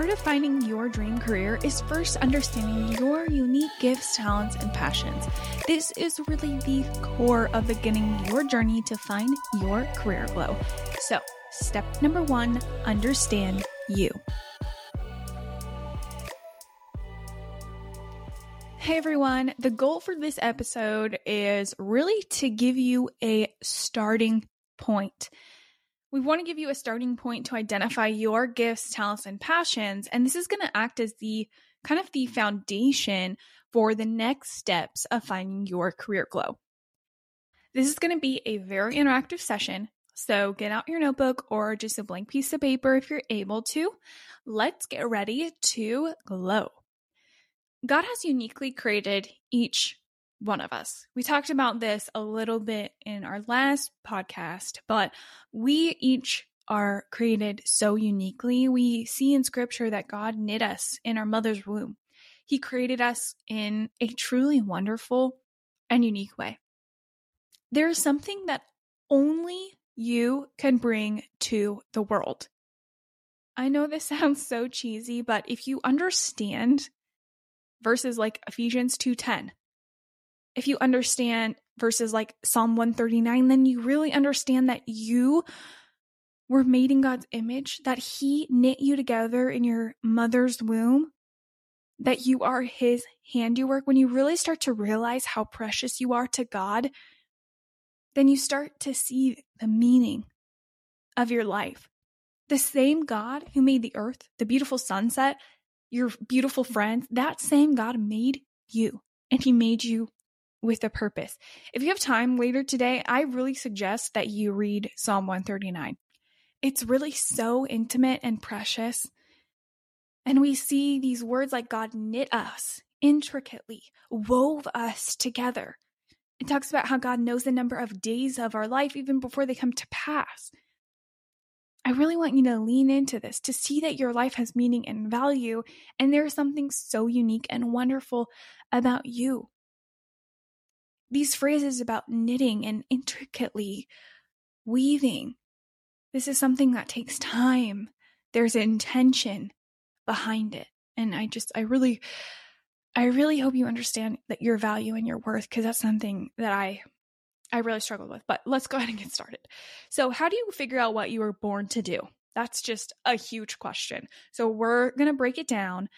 part of finding your dream career is first understanding your unique gifts, talents, and passions. This is really the core of beginning your journey to find your career glow. So, step number one understand you. Hey everyone, the goal for this episode is really to give you a starting point. We want to give you a starting point to identify your gifts, talents, and passions, and this is going to act as the kind of the foundation for the next steps of finding your career glow. This is going to be a very interactive session, so get out your notebook or just a blank piece of paper if you're able to. Let's get ready to glow. God has uniquely created each one of us. We talked about this a little bit in our last podcast, but we each are created so uniquely. We see in scripture that God knit us in our mother's womb. He created us in a truly wonderful and unique way. There is something that only you can bring to the world. I know this sounds so cheesy, but if you understand verses like Ephesians 2:10. If you understand verses like Psalm 139, then you really understand that you were made in God's image, that he knit you together in your mother's womb, that you are his handiwork. When you really start to realize how precious you are to God, then you start to see the meaning of your life. The same God who made the earth, the beautiful sunset, your beautiful friends, that same God made you and he made you with a purpose. If you have time later today, I really suggest that you read Psalm 139. It's really so intimate and precious. And we see these words like God knit us intricately, wove us together. It talks about how God knows the number of days of our life even before they come to pass. I really want you to lean into this to see that your life has meaning and value, and there is something so unique and wonderful about you. These phrases about knitting and intricately weaving, this is something that takes time. There's intention behind it. And I just, I really, I really hope you understand that your value and your worth, because that's something that I I really struggled with, but let's go ahead and get started. So, how do you figure out what you were born to do? That's just a huge question. So, we're going to break it down.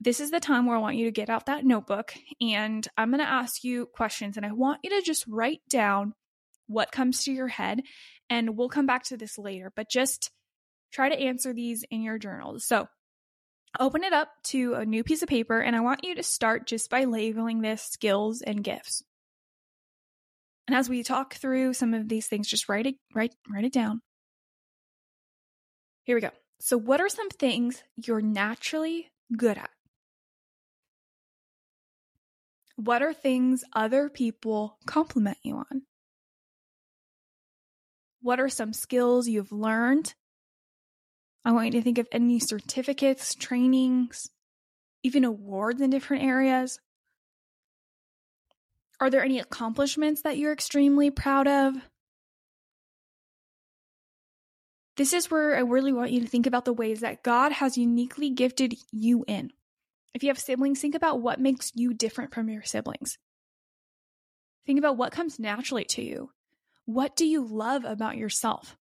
This is the time where I want you to get out that notebook and I'm going to ask you questions and I want you to just write down what comes to your head and we'll come back to this later, but just try to answer these in your journal. So, open it up to a new piece of paper and I want you to start just by labeling this skills and gifts. And as we talk through some of these things, just write it, write, write it down. Here we go. So, what are some things you're naturally good at? What are things other people compliment you on? What are some skills you've learned? I want you to think of any certificates, trainings, even awards in different areas. Are there any accomplishments that you're extremely proud of? This is where I really want you to think about the ways that God has uniquely gifted you in. If you have siblings, think about what makes you different from your siblings. Think about what comes naturally to you. What do you love about yourself?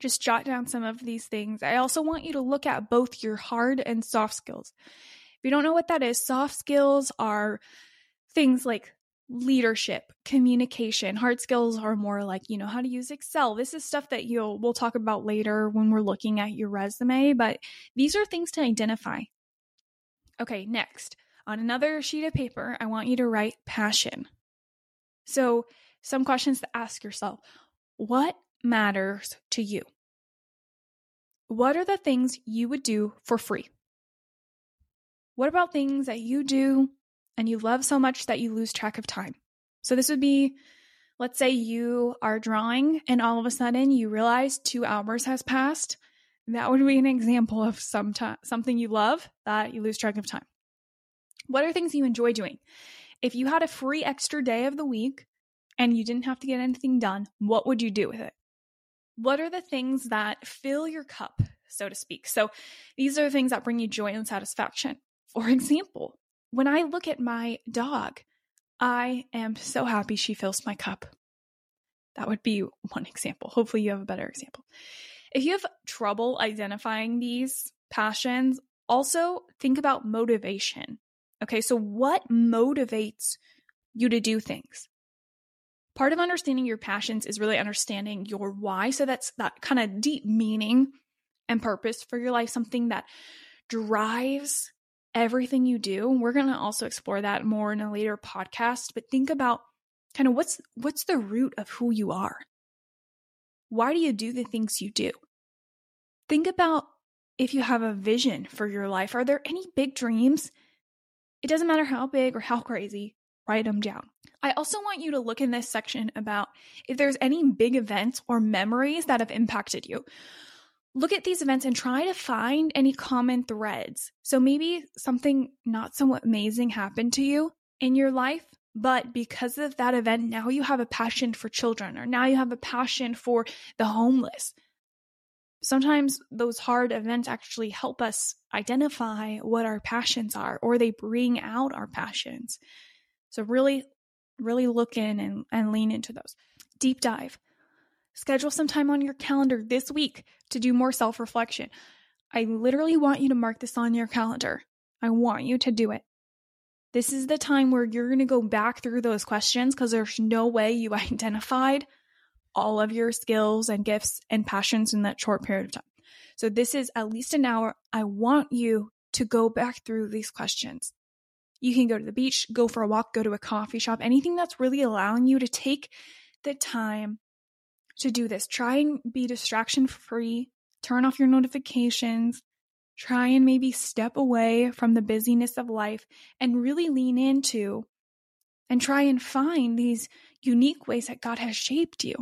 Just jot down some of these things. I also want you to look at both your hard and soft skills. If you don't know what that is, soft skills are things like leadership, communication. Hard skills are more like, you know, how to use Excel. This is stuff that you'll we'll talk about later when we're looking at your resume, but these are things to identify. Okay, next. On another sheet of paper, I want you to write passion. So, some questions to ask yourself. What matters to you? What are the things you would do for free? What about things that you do and you love so much that you lose track of time. So this would be let's say you are drawing and all of a sudden you realize 2 hours has passed. That would be an example of some t- something you love that you lose track of time. What are things you enjoy doing? If you had a free extra day of the week and you didn't have to get anything done, what would you do with it? What are the things that fill your cup so to speak. So these are the things that bring you joy and satisfaction. For example, when I look at my dog, I am so happy she fills my cup. That would be one example. Hopefully, you have a better example. If you have trouble identifying these passions, also think about motivation. Okay, so what motivates you to do things? Part of understanding your passions is really understanding your why. So that's that kind of deep meaning and purpose for your life, something that drives everything you do. We're going to also explore that more in a later podcast, but think about kind of what's what's the root of who you are? Why do you do the things you do? Think about if you have a vision for your life. Are there any big dreams? It doesn't matter how big or how crazy, write them down. I also want you to look in this section about if there's any big events or memories that have impacted you. Look at these events and try to find any common threads. So maybe something not so amazing happened to you in your life, but because of that event, now you have a passion for children, or now you have a passion for the homeless. Sometimes those hard events actually help us identify what our passions are, or they bring out our passions. So, really, really look in and, and lean into those. Deep dive. Schedule some time on your calendar this week to do more self reflection. I literally want you to mark this on your calendar. I want you to do it. This is the time where you're going to go back through those questions because there's no way you identified all of your skills and gifts and passions in that short period of time. So, this is at least an hour. I want you to go back through these questions. You can go to the beach, go for a walk, go to a coffee shop, anything that's really allowing you to take the time to do this. Try and be distraction free, turn off your notifications, Try and maybe step away from the busyness of life and really lean into and try and find these unique ways that God has shaped you.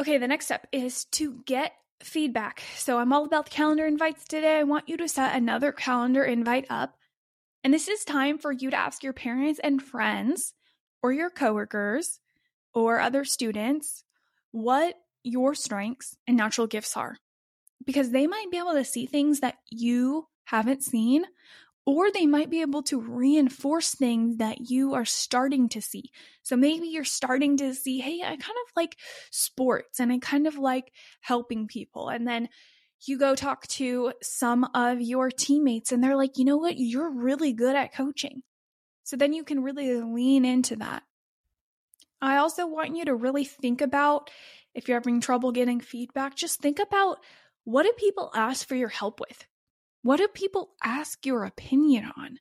Okay, the next step is to get feedback. So I'm all about calendar invites today. I want you to set another calendar invite up. And this is time for you to ask your parents and friends or your coworkers or other students what your strengths and natural gifts are because they might be able to see things that you haven't seen, or they might be able to reinforce things that you are starting to see. So maybe you're starting to see, hey, I kind of like sports and I kind of like helping people. And then you go talk to some of your teammates and they're like, you know what? You're really good at coaching. So then you can really lean into that. I also want you to really think about if you're having trouble getting feedback, just think about what do people ask for your help with? What do people ask your opinion on?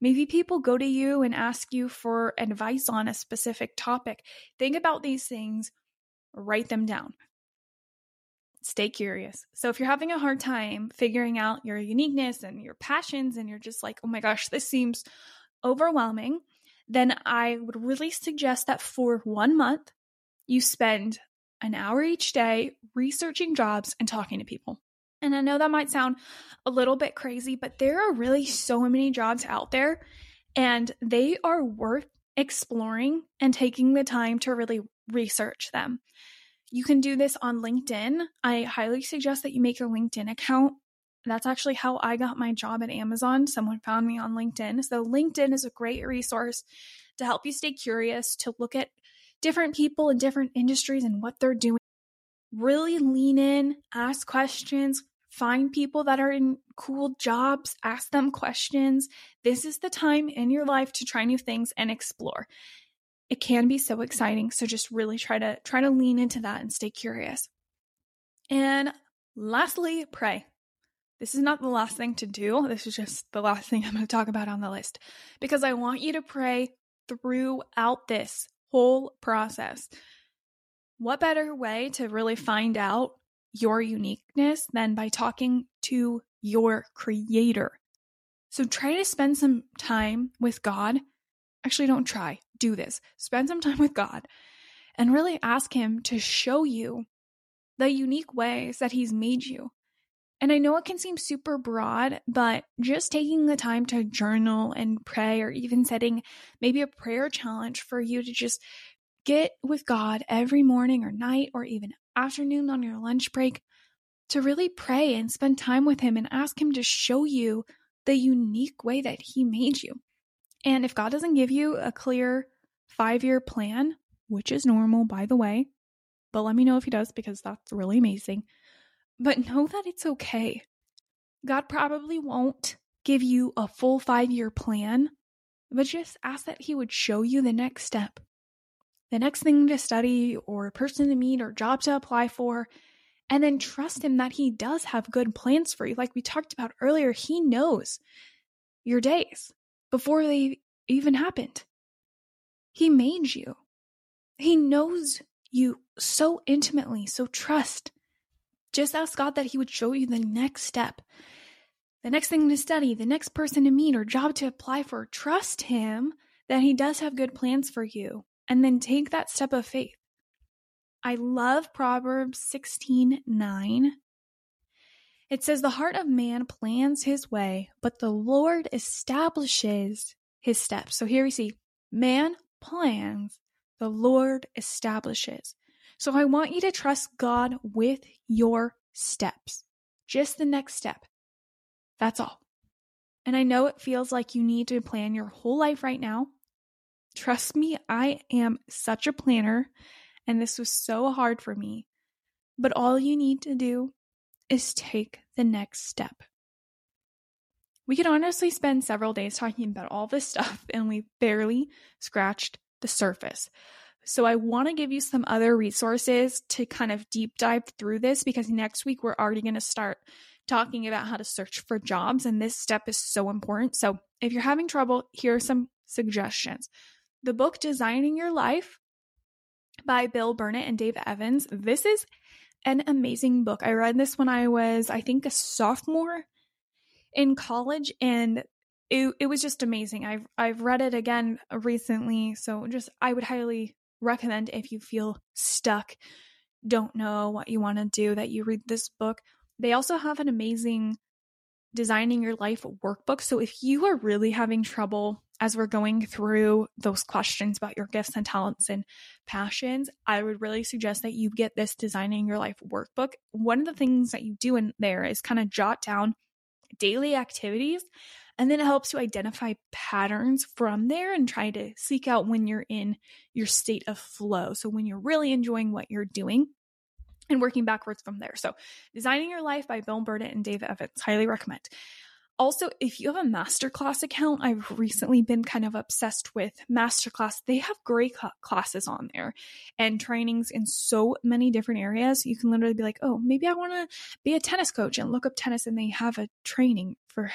Maybe people go to you and ask you for advice on a specific topic. Think about these things, write them down. Stay curious. So, if you're having a hard time figuring out your uniqueness and your passions, and you're just like, oh my gosh, this seems overwhelming, then I would really suggest that for one month, you spend an hour each day researching jobs and talking to people. And I know that might sound a little bit crazy, but there are really so many jobs out there and they are worth exploring and taking the time to really research them. You can do this on LinkedIn. I highly suggest that you make a LinkedIn account. That's actually how I got my job at Amazon. Someone found me on LinkedIn. So, LinkedIn is a great resource to help you stay curious, to look at different people in different industries and what they're doing. Really lean in, ask questions, find people that are in cool jobs, ask them questions. This is the time in your life to try new things and explore. It can be so exciting, so just really try to try to lean into that and stay curious. And lastly, pray. This is not the last thing to do. This is just the last thing I'm going to talk about on the list because I want you to pray throughout this whole process. What better way to really find out your uniqueness than by talking to your creator? So try to spend some time with God. Actually, don't try, do this. Spend some time with God and really ask Him to show you the unique ways that He's made you. And I know it can seem super broad, but just taking the time to journal and pray, or even setting maybe a prayer challenge for you to just get with God every morning or night or even afternoon on your lunch break, to really pray and spend time with Him and ask Him to show you the unique way that He made you. And if God doesn't give you a clear five year plan, which is normal, by the way, but let me know if He does because that's really amazing. But know that it's okay. God probably won't give you a full five year plan, but just ask that He would show you the next step, the next thing to study, or person to meet, or job to apply for. And then trust Him that He does have good plans for you. Like we talked about earlier, He knows your days before they even happened. He made you, He knows you so intimately. So trust. Just ask God that He would show you the next step, the next thing to study, the next person to meet, or job to apply for. Trust Him that He does have good plans for you, and then take that step of faith. I love Proverbs 16 9. It says, The heart of man plans his way, but the Lord establishes his steps. So here we see man plans, the Lord establishes. So I want you to trust God with your steps, just the next step. That's all. And I know it feels like you need to plan your whole life right now. Trust me, I am such a planner, and this was so hard for me. But all you need to do is take the next step. We could honestly spend several days talking about all this stuff, and we barely scratched the surface. So I want to give you some other resources to kind of deep dive through this because next week we're already going to start talking about how to search for jobs and this step is so important. So if you're having trouble, here are some suggestions. The book Designing Your Life by Bill Burnett and Dave Evans. This is an amazing book. I read this when I was I think a sophomore in college and it, it was just amazing. I've I've read it again recently, so just I would highly recommend if you feel stuck, don't know what you want to do, that you read this book. They also have an amazing designing your life workbook. So if you are really having trouble as we're going through those questions about your gifts and talents and passions, I would really suggest that you get this designing your life workbook. One of the things that you do in there is kind of jot down daily activities and then it helps you identify patterns from there and try to seek out when you're in your state of flow. So when you're really enjoying what you're doing and working backwards from there. So Designing Your Life by Bill Burnett and Dave Evans, highly recommend. Also, if you have a masterclass account, I've recently been kind of obsessed with masterclass. They have great cl- classes on there and trainings in so many different areas. You can literally be like, oh, maybe I want to be a tennis coach and look up tennis, and they have a training for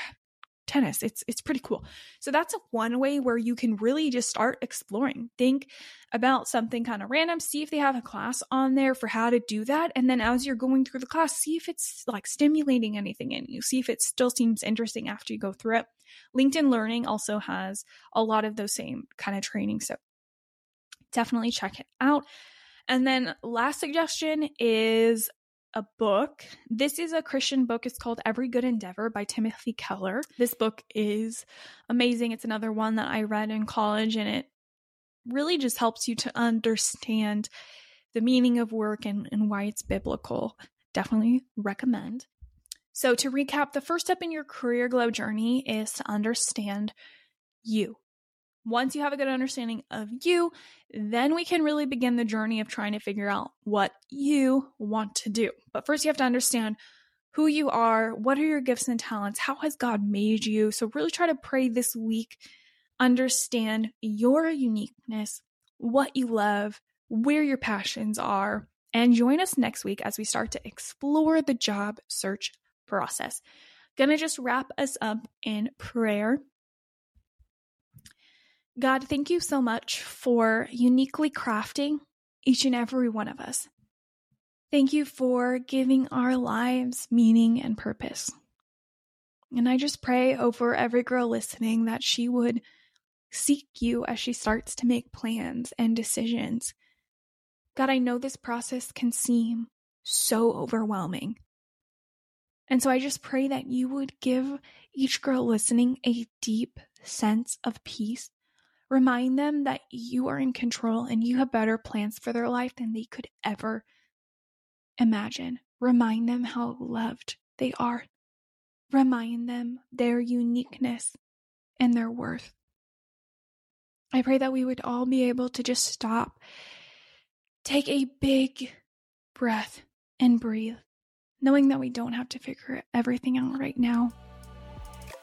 tennis. It's it's pretty cool. So that's one way where you can really just start exploring. Think about something kind of random, see if they have a class on there for how to do that, and then as you're going through the class, see if it's like stimulating anything in you. See if it still seems interesting after you go through it. LinkedIn Learning also has a lot of those same kind of training, so definitely check it out. And then last suggestion is a book. This is a Christian book. It's called Every Good Endeavor by Timothy Keller. This book is amazing. It's another one that I read in college, and it really just helps you to understand the meaning of work and, and why it's biblical. Definitely recommend. So, to recap, the first step in your career glow journey is to understand you. Once you have a good understanding of you, then we can really begin the journey of trying to figure out what you want to do. But first, you have to understand who you are, what are your gifts and talents, how has God made you. So, really try to pray this week, understand your uniqueness, what you love, where your passions are, and join us next week as we start to explore the job search process. Gonna just wrap us up in prayer. God, thank you so much for uniquely crafting each and every one of us. Thank you for giving our lives meaning and purpose. And I just pray over every girl listening that she would seek you as she starts to make plans and decisions. God, I know this process can seem so overwhelming. And so I just pray that you would give each girl listening a deep sense of peace Remind them that you are in control and you have better plans for their life than they could ever imagine. Remind them how loved they are. Remind them their uniqueness and their worth. I pray that we would all be able to just stop, take a big breath, and breathe, knowing that we don't have to figure everything out right now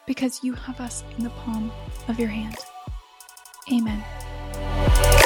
because you have us in the palm of your hand. Amen.